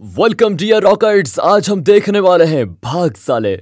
Welcome dear rockets आज हम देखने वाले हैं भाग साले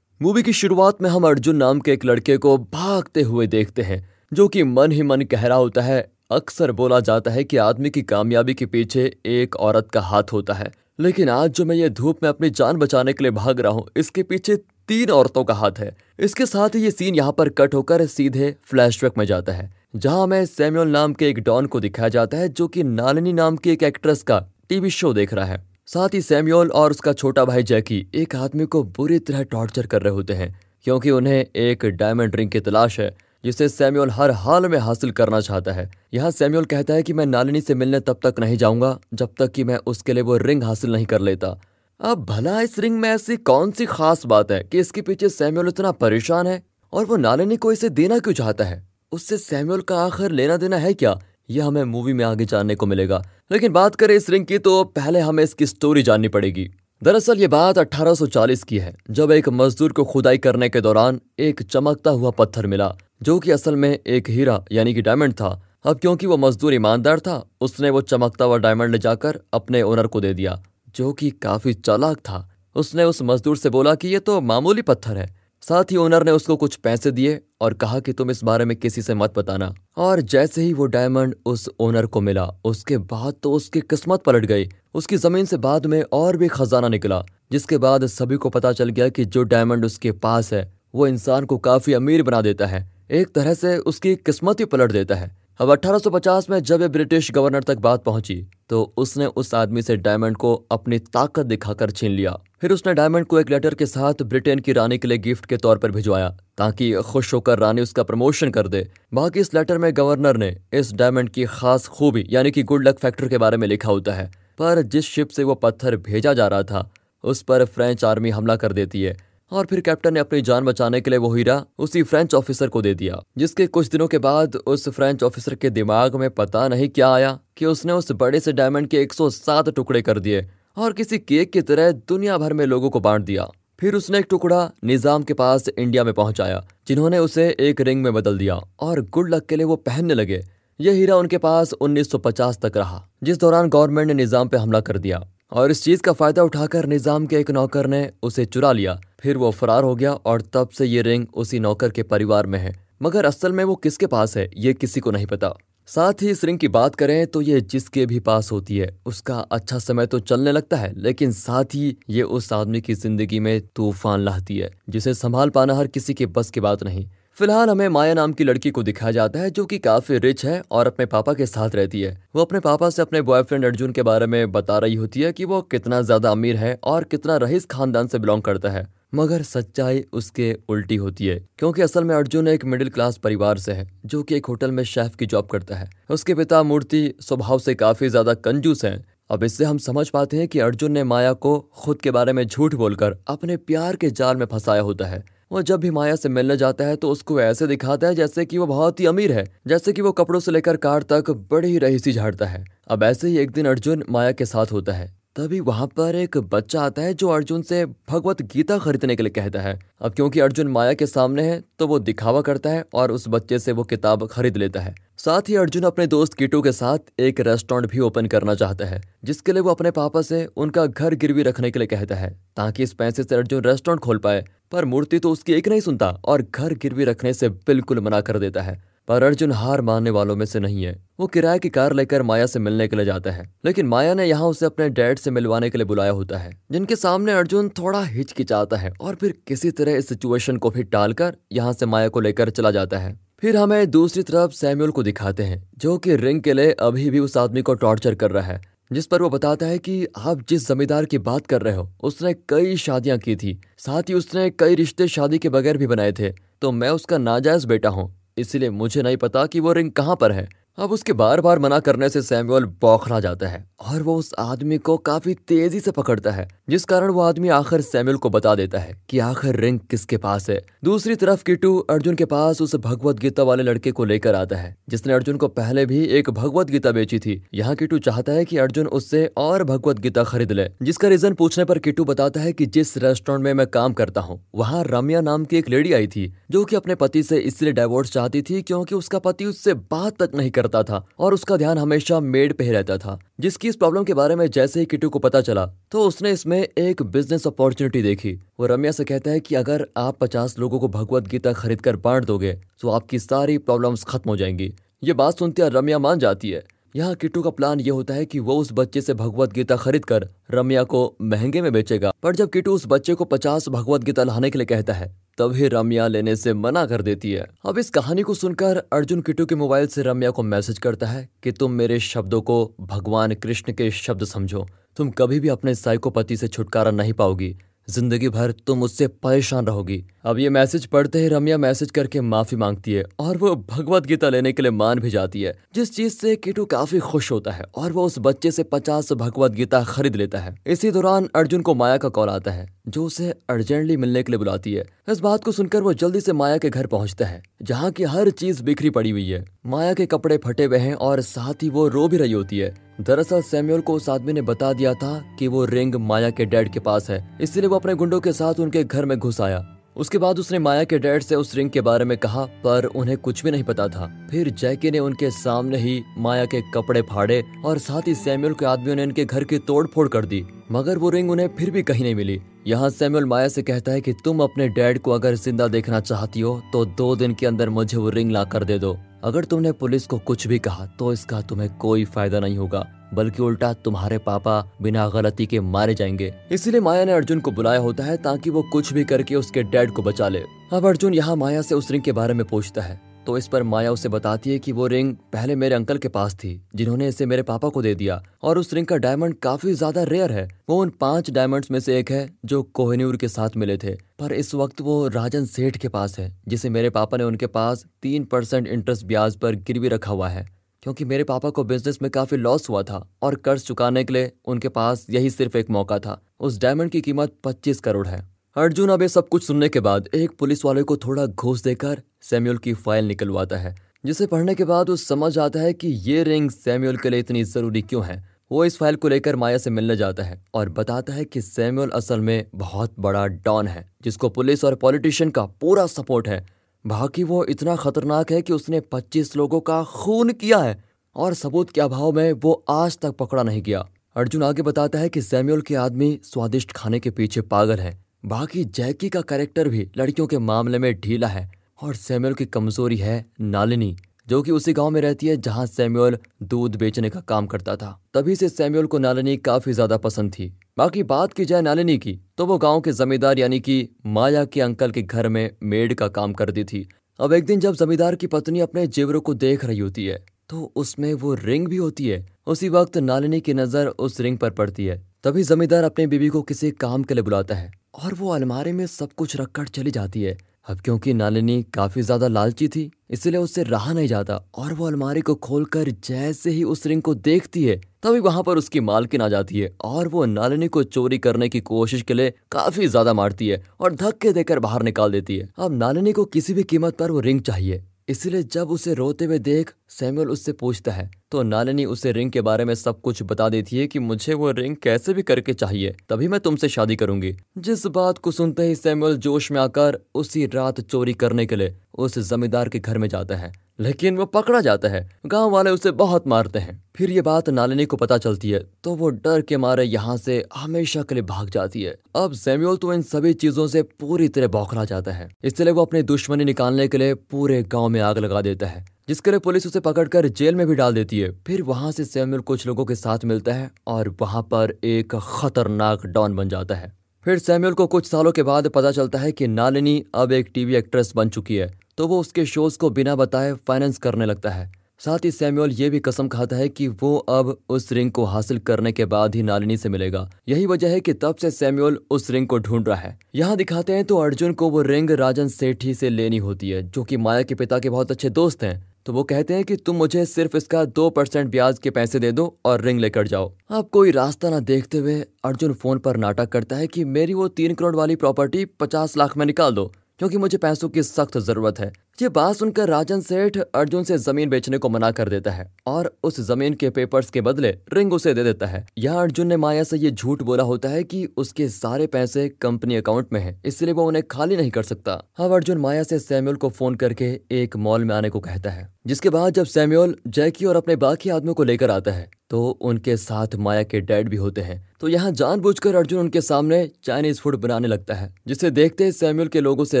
मूवी की शुरुआत में हम अर्जुन नाम के एक लड़के को भागते हुए देखते हैं, जो कि मन ही मन कह रहा होता है, अक्सर बोला जाता है कि आदमी की कामयाबी के पीछे एक औरत का हाथ होता है। लेकिन आज जो मैं ये धूप में अपनी जान बचाने के लिए भाग रहा हूँ, इसके पीछे तीन औरतों का हाथ है। इसके साथ ही ये सीन यहाँ पर कट होकर सीधे फ्लैशबैक में जाता है, जहाँ हमें सैम्यूल नाम के एक डॉन को दिखाया जाता है, जो कि नालिनी नाम की एक एक्ट्रेस का टीवी शो देख रहा है। साथ ही सैम्यूल और उसका छोटा भाई जैकी एक आदमी को बुरी तरह टॉर्चर कर रहे होते हैं, क्योंकि उन्हें एक डायमंड रिंग की तलाश है, जिसे सैम्यूल हर हाल में हासिल करना चाहता है। यहाँ सैम्यूल कहता है कि मैं नालिनी से मिलने तब तक नहीं जाऊँगा, जब तक कि मैं उसके लिए वो रिंग हासिल नहीं कर लेता। अब भला इस रिंग में ऐसी कौन सी खास बात है कि इसके पीछे सैम्यूल इतना परेशान है? और वो नालिनी को इसे देना क्यों चाहता है? उससे सैम्यूल का आखिर लेना देना है क्या? यह हमें मूवी में आगे जानने को मिलेगा। लेकिन बात करें इस रिंग की तो पहले हमें इसकी स्टोरी जाननी पड़ेगी। दरअसल ये बात 1840 की है, जब एक मजदूर को खुदाई करने के दौरान एक चमकता हुआ पत्थर मिला, जो कि असल में एक हीरा, यानी कि डायमंड था। अब क्योंकि वो मजदूर ईमानदार था, उसने वो चमकता हुआ डायमंड ले जाकर अपने ओनर को दे दिया, जो कि काफ़ी चालाक था। उसने उस मजदूर से बोला कि ये तो मामूली पत्थर है। साथ ही ओनर ने उसको कुछ पैसे दिए और कहा कि तुम इस बारे में किसी से मत बताना। और जैसे ही वो डायमंड उस ओनर को मिला, उसके बाद तो उसकी किस्मत पलट गई। उसकी ज़मीन से बाद में और भी खजाना निकला, जिसके बाद सभी को पता चल गया कि जो डायमंड उसके पास है, वो इंसान को काफ़ी अमीर बना देता है। एक तरह से उसकी किस्मत ही पलट देता है। अब 1850 में जब ये ब्रिटिश गवर्नर तक बात पहुँची तो उसने उस आदमी से डायमंड को अपनी ताकत दिखाकर छीन लिया। फिर उसने डायमंड को एक लेटर के साथ ब्रिटेन की रानी के लिए गिफ्ट के तौर पर भिजवाया, ताकि खुश होकर रानी उसका प्रमोशन कर दे। बाकी इस लेटर में गवर्नर ने इस डायमंड की खास खूबी, यानी कि गुड लक फैक्टर के बारे में लिखा होता है। पर जिस शिप से वो पत्थर भेजा जा रहा था, उस पर फ्रेंच आर्मी हमला कर देती है। और फिर कैप्टन ने अपनी जान बचाने के लिए वो हीरा उसी फ्रेंच ऑफिसर को दे दिया, जिसके कुछ दिनों के बाद उस फ्रेंच ऑफिसर के दिमाग में पता नहीं क्या आया कि उसने उस बड़े से डायमंड के 107 टुकड़े कर दिए और किसी केक की तरह दुनिया भर में लोगों को बांट दिया। फिर उसने एक टुकड़ा निज़ाम के पास इंडिया में पहुँचाया, जिन्होंने उसे एक रिंग में बदल दिया और गुड लक के लिए वो पहनने लगे। यह हीरा उनके पास 1950 तक रहा, जिस दौरान गवर्नमेंट ने निज़ाम पे हमला कर दिया और इस चीज़ का फ़ायदा उठाकर निज़ाम के एक नौकर ने उसे चुरा लिया। फिर वो फरार हो गया और तब से ये रिंग उसी नौकर के परिवार में है। मगर असल में वो किसके पास है, ये किसी को नहीं पता। साथ ही इस रिंग की बात करें तो ये जिसके भी पास होती है, उसका अच्छा समय तो चलने लगता है, लेकिन साथ ही ये उस आदमी की ज़िंदगी में तूफ़ान लाती है, जिसे संभाल पाना हर किसी के बस की बात नहीं। फ़िलहाल हमें माया नाम की लड़की को दिखाया जाता है जो कि काफ़ी रिच है और अपने पापा के साथ रहती है। वो अपने पापा से अपने बॉयफ्रेंड अर्जुन के बारे में बता रही होती है कि वो कितना ज़्यादा अमीर है और कितना रईस खानदान से बिलोंग करता है। मगर सच्चाई उसके उल्टी होती है, क्योंकि असल में अर्जुन एक मिडिल क्लास परिवार से है, जो कि एक होटल में शेफ की जॉब करता है। उसके पिता मूर्ति स्वभाव से काफ़ी ज़्यादा कंजूस हैं। अब इससे हम समझ पाते हैं कि अर्जुन ने माया को खुद के बारे में झूठ बोलकर अपने प्यार के जाल में फंसाया होता है। वो जब भी माया से मिलने जाता है तो उसको ऐसे दिखाता है जैसे कि वो बहुत ही अमीर है, जैसे कि वो कपड़ों से लेकर कार तक बड़ी रहीसी झाड़ता है। अब ऐसे ही एक दिन अर्जुन माया के साथ होता है। तभी वहाँ पर एक बच्चा आता है जो अर्जुन से भगवत गीता खरीदने के लिए कहता है। अब क्योंकि अर्जुन माया के सामने है तो वो दिखावा करता है और उस बच्चे से वो किताब खरीद लेता है। साथ ही अर्जुन अपने दोस्त कीटू के साथ एक रेस्टोरेंट भी ओपन करना चाहता है, जिसके लिए वो अपने पापा से उनका घर गिरवी रखने के लिए कहता है, ताकि इस पैसे से अर्जुन रेस्टोरेंट खोल पाए। पर मूर्ति तो उसकी एक नहीं सुनता और घर गिरवी रखने से बिल्कुल मना कर देता है। पर अर्जुन हार मानने वालों में से नहीं है। वो किराए की कार लेकर माया से मिलने के लिए जाता है। लेकिन माया ने यहाँ उसे अपने डैड से मिलवाने के लिए बुलाया होता है, जिनके सामने अर्जुन थोड़ा हिचकिचाता है और फिर किसी तरह इस सिचुएशन को भी टालकर यहाँ से माया को लेकर चला जाता है। फिर हमें दूसरी तरफ़ सैम्यूल को दिखाते हैं, जो कि रिंग के लिए अभी भी उस आदमी को टॉर्चर कर रहा है, जिस पर वो बताता है कि आप जिस जमींदार की बात कर रहे हो, उसने कई शादियाँ की थी, साथ ही उसने कई रिश्ते शादी के बगैर भी बनाए थे तो मैं उसका नाजायज बेटा हूँ। इसलिए मुझे नहीं पता कि वो रिंग कहाँ पर है। अब उसके बार बार मना करने से सैमुअल बौखला जाता है और वो उस आदमी को काफ़ी तेज़ी से पकड़ता है। जिस कारण वो आदमी आखिर सैमुअल को बता देता है कि आखिर रिंग किसके पास है। दूसरी तरफ़ किटू अर्जुन के पास उस भगवत गीता वाले लड़के को लेकर आता है, जिसने अर्जुन को पहले भी एक भगवत गीता बेची थी। यहाँ किटू चाहता है कि अर्जुन उससे और भगवत गीता खरीद ले, जिसका रीजन पूछने पर किटू बताता है कि जिस रेस्टोरेंट में मैं काम करता हूँ, वहाँ रम्या नाम की एक लेडी आई थी, जो की अपने पति से इसलिए डाइवोर्स चाहती थी क्योंकि उसका पति उससे बात तक नहीं करता था और उसका ध्यान हमेशा मेड पे रहता था। जिसकी इस प्रॉब्लम के बारे में जैसे ही किटू को पता चला तो उसने इसमें एक बिज़नेस अपॉर्चुनिटी देखी। वो रम्या से कहता है कि अगर आप पचास लोगों को भगवत गीता खरीद कर बांट दोगे तो आपकी सारी प्रॉब्लम्स खत्म हो जाएँगी। ये बात सुनते रम्या मान जाती है। यहाँ किट्टू का प्लान ये होता है कि वो उस बच्चे से भगवत गीता खरीद कर रम्या को महँगे में बेचेगा। पर जब किट्टू उस बच्चे को पचास भगवत गीता लाने के लिए कहता है, तभी रम्या लेने से मना कर देती है। अब इस कहानी को सुनकर अर्जुन किट्टू के मोबाइल से रम्या को मैसेज करता है कि तुम मेरे शब्दों को भगवान कृष्ण के शब्द समझो। तुम कभी भी अपने साइकोपति से छुटकारा नहीं पाओगी। ज़िंदगी भर तुम उससे परेशान रहोगी। अब ये मैसेज पढ़ते ही रम्या मैसेज करके माफ़ी मांगती है और वो भगवत गीता लेने के लिए मान भी जाती है। जिस चीज़ से किटू काफ़ी खुश होता है और वो उस बच्चे से पचास भगवत गीता खरीद लेता है। इसी दौरान अर्जुन को माया का कॉल आता है, जो उसे अर्जेंटली मिलने के लिए बुलाती है। इस बात को सुनकर वो जल्दी से माया के घर पहुँचता है, जहाँ की हर चीज़ बिखरी पड़ी हुई है। माया के कपड़े फटे हुए हैं और साथ ही वो रो भी रही होती है। दरअसल सैम्यूल को उस आदमी ने बता दिया था कि वो रिंग माया के डैड के पास है, इसलिए वो अपने गुंडों के साथ उनके घर में घुस आया। उसके बाद उसने माया के डैड से उस रिंग के बारे में कहा, पर उन्हें कुछ भी नहीं पता था। फिर जैकी ने उनके सामने ही माया के कपड़े फाड़े और साथ ही सैम्यूल के आदमियों ने उनके घर की तोड़ फोड़ कर दी, मगर वो रिंग उन्हें फिर भी कहीं नहीं मिली। यहाँ सैम्यूल माया से कहता है कि तुम अपने डैड को अगर ज़िंदा देखना चाहती हो तो दो दिन के अंदर मुझे वो रिंग ला कर दे दो। अगर तुमने पुलिस को कुछ भी कहा तो इसका तुम्हें कोई फ़ायदा नहीं होगा, बल्कि उल्टा तुम्हारे पापा बिना गलती के मारे जाएँगे। इसलिए माया ने अर्जुन को बुलाया होता है ताकि वो कुछ भी करके उसके डैड को बचा ले। अब अर्जुन यहाँ माया से उस रिंग के बारे में पूछता है। तो इस पर माया उसे बताती है कि वो रिंग पहले मेरे अंकल के पास थी, जिन्होंने इसे मेरे पापा को दे दिया। और उस रिंग का डायमंड काफ़ी ज़्यादा रेयर है। वो उन पाँच डायमंड्स में से एक है, जो कोहनूर के साथ मिले थे। पर इस वक्त वो राजन सेठ के पास है, जिसे मेरे पापा ने उनके पास तीन परसेंट इंटरेस्ट ब्याज पर गिरवी रखा हुआ है। क्योंकि मेरे पापा को बिज़नेस में काफ़ी लॉस हुआ था, और कर्ज चुकाने के लिए उनके पास यही सिर्फ़ एक मौका था। उस डायमंड की कीमत पच्चीस करोड़ है। अर्जुन अब ये सब कुछ सुनने के बाद एक पुलिस वाले को थोड़ा घूस देकर सैम्यूल की फ़ाइल निकलवाता है, जिसे पढ़ने के बाद वो समझ आता है कि ये रिंग सैम्यूल के लिए इतनी ज़रूरी क्यों है। वो इस फ़ाइल को लेकर माया से मिलने जाता है और बताता है कि सैम्यूल असल में बहुत बड़ा डॉन है, जिसको पुलिस और पॉलिटिशियन का पूरा सपोर्ट है। बाकी वो इतना खतरनाक है कि उसने 25 लोगों का खून किया है और सबूत के अभाव में वो आज तक पकड़ा नहीं गया। अर्जुन आगे बताता है कि सैम्यूल के आदमी स्वादिष्ट खाने के पीछे पागल है। बाकी जैकी का कैरेक्टर भी लड़कियों के मामले में ढीला है और सैम्यूल की कमज़ोरी है नालिनी, जो कि उसी गाँव में रहती है जहाँ सैम्यूल दूध बेचने का काम करता था। तभी से सैम्यूल को नालिनी काफ़ी ज़्यादा पसंद थी। बाकी बात की जाए नालिनी की तो वो गाँव के जमींदार यानी कि माया के अंकल के घर में मेड का काम करती थी। अब एक दिन जब जमींदार की पत्नी अपने जेवरों को देख रही होती है तो उसमें वो रिंग भी होती है। उसी वक्त नालिनी की नज़र उस रिंग पर पड़ती है। तभी जमींदार अपने बीबी को किसी काम के लिए बुलाता है। और वो अलमारी में सब कुछ रखकर चली जाती है। अब क्योंकि नालिनी काफ़ी ज़्यादा लालची थी, इसलिए उससे रहा नहीं जाता और वो अलमारी को खोलकर जैसे ही उस रिंग को देखती है, तभी वहाँ पर उसकी मालकिन आ जाती है और वो नालिनी को चोरी करने की कोशिश के लिए काफ़ी ज़्यादा मारती है और धक्के देकर बाहर निकाल देती है। अब नालिनी को किसी भी कीमत पर वो रिंग चाहिए। इसलिए जब उसे रोते हुए देख सैमुअल उससे पूछता है तो नालिनी उसे रिंग के बारे में सब कुछ बता देती है कि मुझे वो रिंग कैसे भी करके चाहिए, तभी मैं तुमसे शादी करूँगी। जिस बात को सुनते ही सैमुअल जोश में आकर उसी रात चोरी करने के लिए उस जमींदार के घर में जाता है। लेकिन वो पकड़ा जाता है। गाँव वाले उसे बहुत मारते हैं। फिर ये बात नालिनी को पता चलती है तो वो डर के मारे यहाँ से हमेशा के लिए भाग जाती है। अब सैम्यूल तो इन सभी चीज़ों से पूरी तरह बौखला जाता है। इसलिए वो अपनी दुश्मनी निकालने के लिए पूरे गाँव में आग लगा देता है, जिसके लिए पुलिस उसे पकड़कर जेल में भी डाल देती है। फिर वहाँ से सैम्यूल कुछ लोगों के साथ मिलता है और वहाँ पर एक खतरनाक डॉन बन जाता है। फिर सैम्यूल को कुछ सालों के बाद पता चलता है कि नालिनी अब एक टीवी एक्ट्रेस बन चुकी है। तो वो उसके शोज़ को बिना बताए फाइनेंस करने लगता है। साथ ही सैम्यूल ये भी कसम खाता है कि वो अब उस रिंग को हासिल करने के बाद ही नालिनी से मिलेगा। यही वजह है कि तब से सैम्यूल उस रिंग को ढूंढ रहा है। यहाँ दिखाते हैं तो अर्जुन को वो रिंग राजन सेठी से लेनी होती है, जो कि माया के पिता के बहुत अच्छे दोस्त हैं। तो वो कहते हैं कि तुम मुझे सिर्फ़ इसका दो परसेंट ब्याज के पैसे दे दो और रिंग लेकर जाओ। अब कोई रास्ता ना देखते हुए अर्जुन फ़ोन पर नाटक करता है कि मेरी वो तीन करोड़ वाली प्रॉपर्टी पचास लाख में निकाल दो। क्योंकि मुझे पैसों की सख्त ज़रूरत है। ये बात सुनकर राजन सेठ अर्जुन से ज़मीन बेचने को मना कर देता है और उस ज़मीन के पेपर्स के बदले रिंग उसे दे देता है। यहाँ अर्जुन ने माया से ये झूठ बोला होता है कि उसके सारे पैसे कंपनी अकाउंट में हैं, इसलिए वो उन्हें खाली नहीं कर सकता। अब अर्जुन माया से सैम्यूल को फ़ोन करके एक मॉल में आने को कहता है जिसके बाद जब सैम्यूल जैकी और अपने बाकी आदमियों को लेकर आता है तो उनके साथ माया के डैड भी होते हैं। तो यहाँ जानबूझकर अर्जुन उनके सामने चाइनीज़ फ़ूड बनाने लगता है जिसे देखते सैम्यूल के लोगों से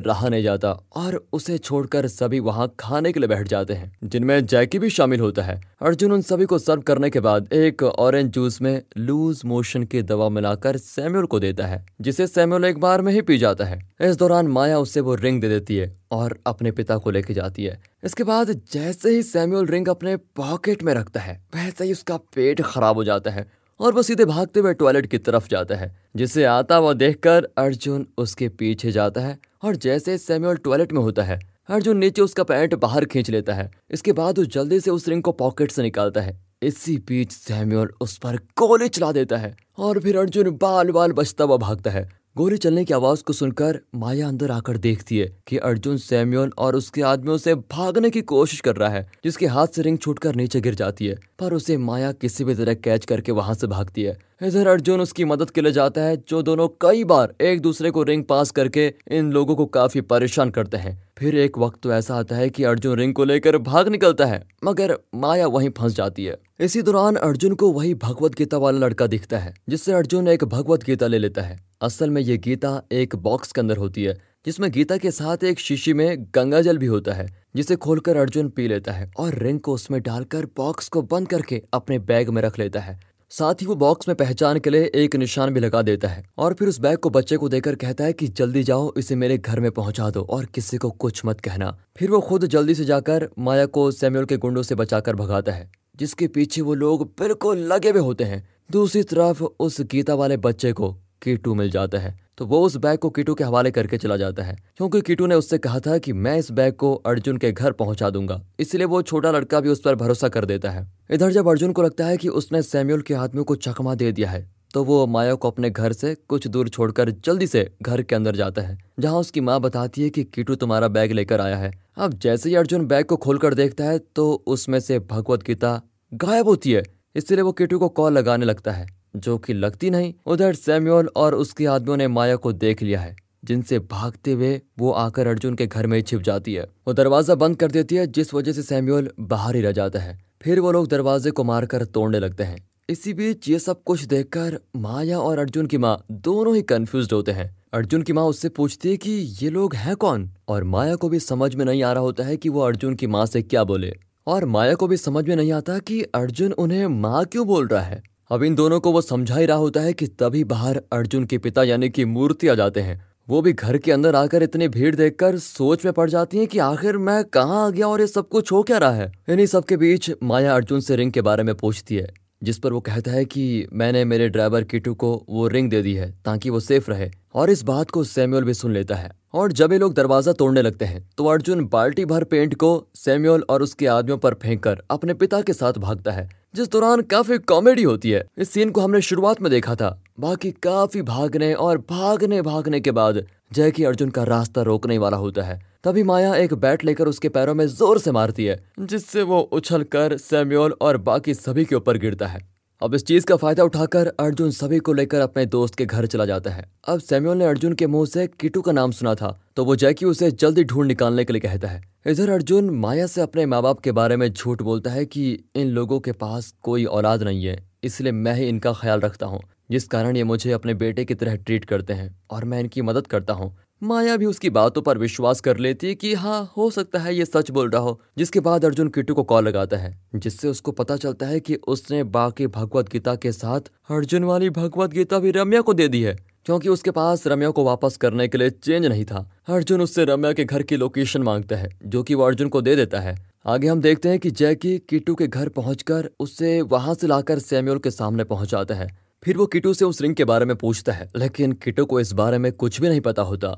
रहा नहीं जाता और उसे छोड़कर सभी वहाँ खाने के लिए बैठ जाते हैं, जिनमें जैकी भी शामिल होता है। अर्जुन उन सभी को सर्व करने के बाद एक ऑरेंज जूस में लूज मोशन की दवा मिलाकर सैम्यूल को देता है, जिसे सैम्यूल एक बार में ही पी जाता है। इस दौरान माया उससे वो रिंग दे देती है और अपने पिता को लेके जाती है। इसके बाद जैसे ही सैम्यूल रिंग अपने पॉकेट में रखता है, वैसे ही उसका पेट खराब हो जाता है और वो सीधे भागते हुए टॉयलेट की तरफ़ जाता है, जिसे आता हुआ देखकर अर्जुन उसके पीछे जाता है और जैसे सैम्यूल टॉयलेट में होता है अर्जुन नीचे उसका पैंट बाहर खींच लेता है। इसके बाद वो जल्दी से उस रिंग को पॉकेट से निकालता है। इसी बीच सैम्यूल उस पर गोली चला देता है और फिर अर्जुन बाल बाल बचता हुआ भागता है। गोली चलने की आवाज़ को सुनकर माया अंदर आकर देखती है कि अर्जुन सैम्यूल और उसके आदमियों से भागने की कोशिश कर रहा है, जिसके हाथ से रिंग छूटकर नीचे गिर जाती है, पर उसे माया किसी भी तरह कैच करके वहाँ से भागती है। इधर अर्जुन उसकी मदद के लिए जाता है, जो दोनों कई बार एक दूसरे को रिंग पास करके इन लोगों को काफ़ी परेशान करते हैं। फिर एक वक्त तो ऐसा आता है कि अर्जुन रिंग को लेकर भाग निकलता है, मगर माया वहीं फंस जाती है। इसी दौरान अर्जुन को वही भगवत गीता वाला लड़का दिखता है, जिससे अर्जुन एक भगवत गीता ले लेता है। असल में ये गीता एक बॉक्स के अंदर होती है, जिसमें गीता के साथ एक शीशी में गंगा जल भी होता है, जिसे खोलकर अर्जुन पी लेता है और रिंग को उसमें डालकर बॉक्स को बंद करके अपने बैग में रख लेता है। साथ ही वो बॉक्स में पहचान के लिए एक निशान भी लगा देता है और फिर उस बैग को बच्चे को देकर कहता है कि, जल्दी जाओ, इसे मेरे घर में पहुँचा दो और किसी को कुछ मत कहना। फिर वो खुद जल्दी से जाकर माया को सैम्यूल के गुंडों से बचाकर भगाता है, जिसके पीछे वो लोग बिल्कुल लगे हुए होते हैं। दूसरी तरफ़ उस गीता वाले बच्चे को कीटू मिल जाता है। तो वो उस बैग को कीटू के हवाले करके चला जाता है, क्योंकि कीटू ने उससे कहा था कि मैं इस बैग को अर्जुन के घर पहुँचा दूँगा। इसलिए वो छोटा लड़का भी उस पर भरोसा कर देता है। इधर जब अर्जुन को लगता है कि उसने सैम्यूल के आदमियों को चकमा दे दिया है तो वो माया को अपने घर से कुछ दूर छोड़कर जल्दी से घर के अंदर जाता है, जहाँ उसकी माँ बताती है कि कीटू तुम्हारा बैग लेकर आया है। अब जैसे ही अर्जुन बैग को खोलकर देखता है तो उसमें से भगवत गीता गायब होती है। इसलिए वो कीटू को कॉल लगाने लगता है। जो कि लगती नहीं। उधर सैम्यूल और उसके आदमियों ने माया को देख लिया है, जिनसे भागते हुए वो आकर अर्जुन के घर में छिप जाती है। वो दरवाज़ा बंद कर देती है, जिस वजह से सैम्यूल बाहर ही रह जाता है। फिर वो लोग दरवाजे को मारकर तोड़ने लगते हैं। इसी बीच ये सब कुछ देखकर माया और अर्जुन की माँ दोनों ही कंफ्यूज होते हैं। अर्जुन की माँ उससे पूछती है कि ये लोग हैं कौन? और माया को भी समझ में नहीं आ रहा होता है कि वो अर्जुन की माँ से क्या बोले। और माया को भी समझ में नहीं आता कि अर्जुन उन्हें माँ क्यों बोल रहा है? अब इन दोनों को वो समझा ही रहा होता है कि तभी बाहर अर्जुन के पिता यानी कि मूर्ति आ जाते हैं। वो भी घर के अंदर आकर इतनी भीड़ देखकर सोच में पड़ जाती हैं कि आखिर मैं कहाँ आ गया और ये सब कुछ हो क्या रहा है? इन्हीं सबके बीच माया अर्जुन से रिंग के बारे में पूछती है, जिस पर वो कहता है कि मैंने मेरे ड्राइवर किटू को वो रिंग दे दी है ताकि वो सेफ़ रहे और इस बात को सैम्यूल भी सुन लेता है। और जब ये लोग दरवाज़ा तोड़ने लगते हैं तो अर्जुन बाल्टी भर पेंट को सैम्यूल और उसके आदमियों पर फेंक कर अपने पिता के साथ भागता है। जिस दौरान काफ़ी कॉमेडी होती है। इस सीन को हमने शुरुआत में देखा था। बाकी काफ़ी भागने और भागने भागने के बाद जय की अर्जुन का रास्ता रोकने वाला होता है। तभी माया एक बैट लेकर उसके पैरों में ज़ोर से मारती है, जिससे वो उछल कर सैम्यूल और बाकी सभी के ऊपर गिरता है। अब इस चीज़ का फ़ायदा उठाकर अर्जुन सभी को लेकर अपने दोस्त के घर चला जाता है। अब सैम्यूल ने अर्जुन के मुँह से किटू का नाम सुना था तो वो जैकी उसे जल्दी ढूंढ निकालने के लिए कहता है। इधर अर्जुन माया से अपने माँ बाप के बारे में झूठ बोलता है कि इन लोगों के पास कोई औलाद नहीं है, इसलिए मैं ही इनका ख्याल रखता हूँ, जिस कारण ये मुझे अपने बेटे की तरह ट्रीट करते हैं, और मैं इनकी मदद करता हूँ। माया भी उसकी बातों पर विश्वास कर लेती है कि हाँ हो सकता है ये सच बोल रहा हो। जिसके बाद अर्जुन किट्टू को कॉल लगाता है, जिससे उसको पता चलता है कि उसने बाकी भगवत गीता के साथ अर्जुन वाली भगवत गीता भी रम्या को दे दी है, क्योंकि उसके पास रम्या को वापस करने के लिए चेंज नहीं था। अर्जुन उससे रम्या के घर की लोकेशन माँगता है, जो कि वो अर्जुन को दे देता है। आगे हम देखते हैं कि जैकी किटू के घर पहुंचकर उसे वहाँ से लाकर सैम्यूल के सामने पहुंचाता है। फिर वो किटू से उस रिंग के बारे में पूछता है, लेकिन किटू को इस बारे में कुछ भी नहीं पता होता।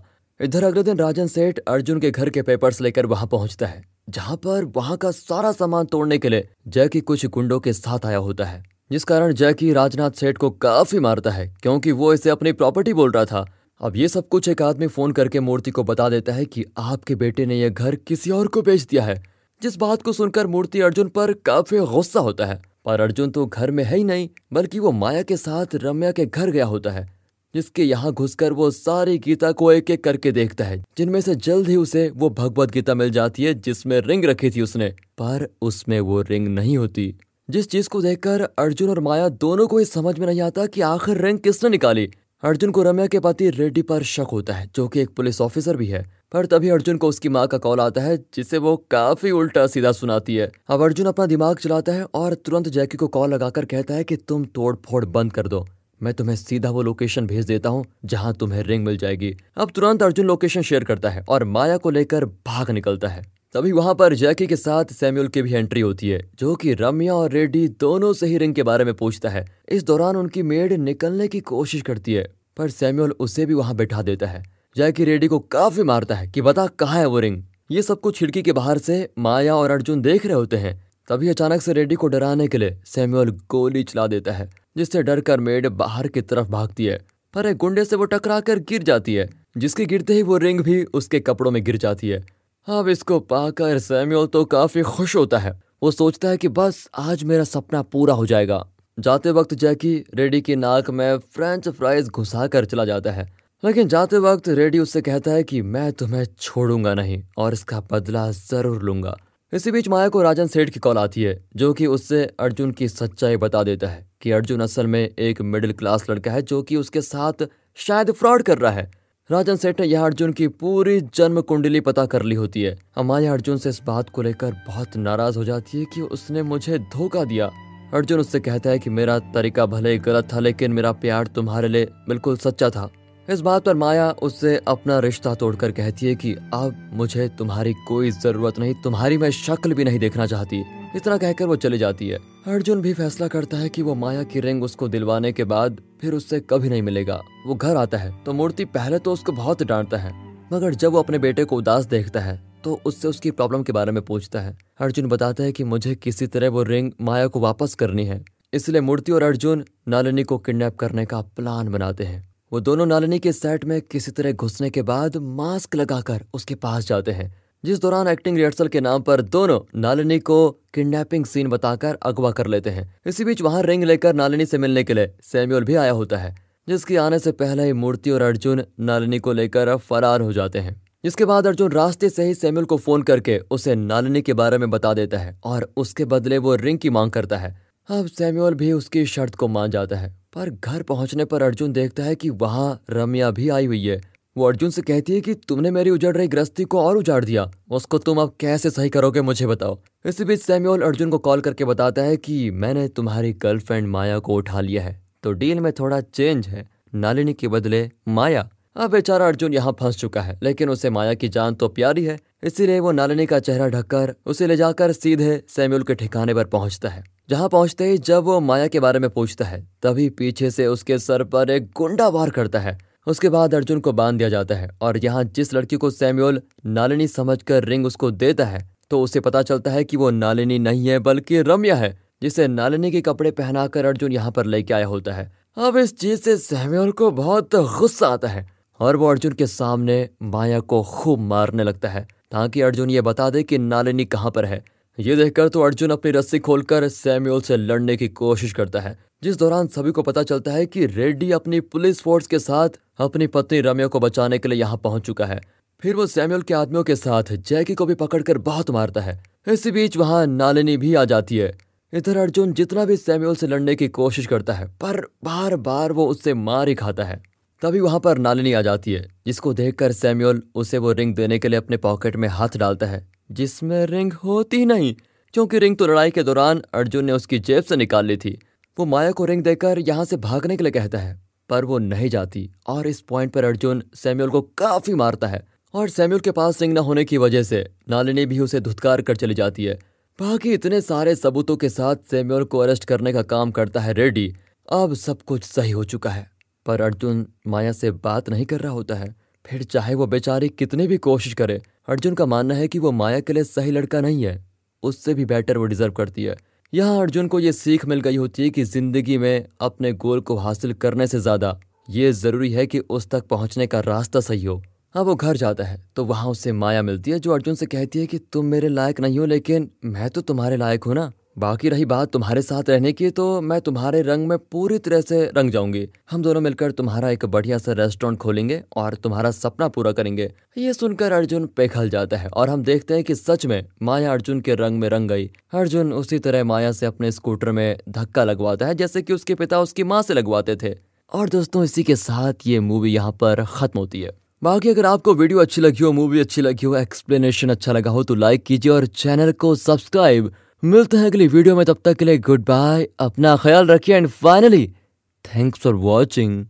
इधर अगले दिन राजन सेठ अर्जुन के घर के पेपर्स लेकर वहाँ पहुँचता है, जहाँ पर वहाँ का सारा सामान तोड़ने के लिए जैकी कुछ गुंडों के साथ आया होता है, जिस कारण जैकी राजनाथ सेठ को काफ़ी मारता है, क्योंकि वो इसे अपनी प्रॉपर्टी बोल रहा था। अब ये सब कुछ एक आदमी फ़ोन करके मूर्ति को बता देता है कि आपके बेटे ने यह घर किसी और को बेच दिया है, जिस बात को सुनकर मूर्ति अर्जुन पर काफ़ी गुस्सा होता है। पर अर्जुन तो घर में है ही नहीं, बल्कि वो माया के साथ रम्या के घर गया होता है, जिसके यहाँ घुसकर वो सारी गीता को एक एक करके देखता है। जिनमें से जल्द ही उसे वो भगवत गीता मिल जाती है, जिसमें रिंग रखी थी उसने, पर उसमें वो रिंग नहीं होती। जिस चीज़ को देखकर अर्जुन और माया दोनों को ही समझ में नहीं आता कि आखिर रिंग किसने निकाली अर्जुन को रम्या के पति रेड्डी पर शक होता है, जो कि एक पुलिस ऑफिसर भी है। पर तभी अर्जुन को उसकी माँ का कॉल आता है, जिसे वो काफ़ी उल्टा सीधा सुनाती है। अब अर्जुन अपना दिमाग चलाता है और तुरंत जैकी को कॉल लगाकर कहता है कि तुम तोड़ फोड़ बंद कर दो। मैं तुम्हें सीधा वो लोकेशन भेज देता हूँ, जहाँ तुम्हें रिंग मिल जाएगी। अब तुरंत अर्जुन लोकेशन शेयर करता है और माया को लेकर भाग निकलता है। तभी वहाँ पर जैकी के साथ सैम्यूल की भी एंट्री होती है, जो कि रम्या और रेड्डी दोनों से ही रिंग के बारे में पूछता है। इस दौरान उनकी मेड निकलने की कोशिश करती है, पर सैम्यूल उसे भी वहाँ बैठा देता है। जैकी रेड्डी को काफ़ी मारता है कि बता कहाँ है वो रिंग? ये सब कुछ खिड़की के बाहर से माया और अर्जुन देख रहे होते हैं। तभी अचानक से रेड्डी को डराने के लिए सैम्यूल गोली चला देता है, जिससे डर कर मेड बाहर की तरफ़ भागती है, पर एक गुंडे से वो टकरा कर गिर जाती है, जिसके गिरते ही वो रिंग भी उसके कपड़ों में गिर जाती है। अब इसको पाकर सैम्यूल तो काफ़ी खुश होता है। वो सोचता है कि बस आज मेरा सपना पूरा हो जाएगा। जाते वक्त जैकी, रेडी की नाक में फ्रेंच फ्राइज घुसा कर चला जाता है। लेकिन जाते वक्त रेडी उससे कहता है कि मैं तुम्हें छोड़ूँगा नहीं और इसका बदला ज़रूर लूँगा। इसी बीच माया को राजन सेठ की कॉल आती है, जो कि उससे अर्जुन की सच्चाई बता देता है कि अर्जुन असल में एक मिडिल क्लास लड़का है जो कि उसके साथ शायद फ्रॉड कर रहा है। राजन सेठ ने यह अर्जुन की पूरी जन्म कुंडली पता कर ली होती है। अमाया अर्जुन से इस बात को लेकर बहुत नाराज़ हो जाती है कि उसने मुझे धोखा दिया। अर्जुन उससे कहता है कि मेरा तरीका भले ही गलत था, लेकिन मेरा प्यार तुम्हारे लिए बिल्कुल सच्चा था। इस बात पर माया उससे अपना रिश्ता तोड़कर कहती है कि अब मुझे तुम्हारी कोई ज़रूरत नहीं, तुम्हारी मैं शक्ल भी नहीं देखना चाहती। इतना कहकर वो चली जाती है। अर्जुन भी फैसला करता है कि वो माया की रिंग उसको दिलवाने के बाद फिर उससे कभी नहीं मिलेगा। वो घर आता है तो मूर्ति पहले तो उसको बहुत डांटता है, मगर जब वो अपने बेटे को उदास देखता है तो उससे उसकी प्रॉब्लम के बारे में पूछता है। अर्जुन बताता है कि मुझे किसी तरह वो रिंग माया को वापस करनी है, इसलिए मूर्ति और अर्जुन नालिनी को किडनैप करने का प्लान बनाते हैं। वो दोनों नालिनी के सेट में किसी तरह घुसने के बाद मास्क लगाकर उसके पास जाते हैं। जिस दौरान एक्टिंग रिहर्सल के नाम पर दोनों नालिनी को किडनैपिंग सीन बताकर अगवा कर लेते हैं। इसी बीच वहाँ रिंग लेकर नालिनी से मिलने के लिए सैम्यूल भी आया होता है, जिसके आने से पहले ही मूर्ति और अर्जुन नालिनी को लेकर फरार हो जाते हैं। जिसके बाद अर्जुन रास्ते से ही सैमुअल को फ़ोन करके उसे नालिनी के बारे में बता देता है और उसके बदले वो रिंग की मांग करता है। अब सैम्यूल भी उसकी शर्त को मान जाता है, पर घर पहुँचने पर अर्जुन देखता है कि वहाँ रम्या भी आई हुई है। वो अर्जुन से कहती है कि तुमने मेरी उजड़ रही गृहस्थी को और उजाड़ दिया। उसको तुम अब कैसे सही करोगे मुझे बताओ। इसी बीच सैमुअल अर्जुन को कॉल करके बताता है कि मैंने तुम्हारी गर्लफ्रेंड माया को उठा लिया है। तो डील में थोड़ा चेंज है। नालिनी के बदले माया। अब बेचारा अर्जुन यहाँ फंस चुका है, लेकिन उसे माया की जान तो प्यारी है। इसीलिए वो नालिनी का चेहरा ढककर उसे ले जाकर सीधे सैम्यूल के ठिकाने पर पहुँचता है। जहाँ पहुँचते ही जब वो माया के बारे में पूछता है, तभी पीछे से उसके सर पर एक गुंडा वार करता है। उसके बाद अर्जुन को बाँध दिया जाता है और यहाँ जिस लड़की को सैम्यूल नालिनी समझकर रिंग उसको देता है तो उसे पता चलता है कि वो नालिनी नहीं है, बल्कि रम्या है, जिसे नालिनी के कपड़े पहनाकर अर्जुन यहाँ पर लेके आया होता है। अब इस चीज़ से सैम्यूल को बहुत गुस्सा आता है और वो अर्जुन के सामने माया को खूब मारने लगता है, ताकि अर्जुन ये बता दे कि नालिनी कहाँ पर है। ये देखकर तो अर्जुन अपनी रस्सी खोलकर सैम्यूल से लड़ने की कोशिश करता है। जिस दौरान सभी को पता चलता है कि रेड्डी अपनी पुलिस फोर्स के साथ अपनी पत्नी रम्या को बचाने के लिए यहाँ पहुँच चुका है। फिर वो सैम्यूल के आदमियों के साथ जैकी को भी पकड़कर बहुत मारता है। इसी बीच वहाँ नालिनी भी आ जाती है। इधर अर्जुन जितना भी सैम्यूल से लड़ने की कोशिश करता है, पर बार बार वो उससे मार ही खाता है। तभी वहाँ पर नालिनी आ जाती है, जिसको देखकर सैम्यूल उसे वो रिंग देने के लिए अपने पॉकेट में हाथ डालता है, जिसमें रिंग होती नहीं, क्योंकि रिंग तो लड़ाई के दौरान अर्जुन ने उसकी जेब से निकाल ली थी। वो माया को रिंग देकर यहाँ से भागने के लिए कहता है, पर वो नहीं जाती और इस पॉइंट पर अर्जुन सैम्यूल को काफ़ी मारता है और सैम्यूल के पास रिंग न होने की वजह से नालिनी भी उसे धुतकार कर चली जाती है। बाकी इतने सारे सबूतों के साथ सैम्यूल को अरेस्ट करने का काम करता है रेडी। अब सब कुछ सही हो चुका है, पर अर्जुन माया से बात नहीं कर रहा होता है। फिर चाहे वो बेचारी कितनी भी कोशिश करे, अर्जुन का मानना है कि वो माया के लिए सही लड़का नहीं है। उससे भी बेटर वो डिजर्व करती है। यहाँ अर्जुन को ये सीख मिल गई होती है कि ज़िंदगी में अपने गोल को हासिल करने से ज़्यादा ये ज़रूरी है कि उस तक पहुँचने का रास्ता सही हो। अब वो घर जाता है तो वहाँ उसे माया मिलती है, जो अर्जुन से कहती है कि तुम मेरे लायक नहीं हो, लेकिन मैं तो तुम्हारे लायक हूँ ना। बाकी रही बात तुम्हारे साथ रहने की तो मैं तुम्हारे रंग में पूरी तरह से रंग जाऊँगी। हम दोनों मिलकर तुम्हारा एक बढ़िया सा रेस्टोरेंट खोलेंगे और तुम्हारा सपना पूरा करेंगे। ये सुनकर अर्जुन पिघल जाता है और हम देखते हैं कि सच में माया अर्जुन के रंग में रंग गई। अर्जुन उसी तरह माया से अपने स्कूटर में धक्का लगवाता है, जैसे कि उसके पिता उसकी माँ से लगवाते थे। और दोस्तों, इसी के साथ ये मूवी यहाँ पर खत्म होती है। बाकी अगर आपको वीडियो अच्छी लगी हो मूवी अच्छी लगी हो एक्सप्लेनेशन अच्छा लगा हो तो लाइक कीजिए और चैनल को सब्सक्राइब मिलते हैं अगली वीडियो में, तब तक के लिए गुड बाय अपना ख्याल रखिए and finally thanks for watching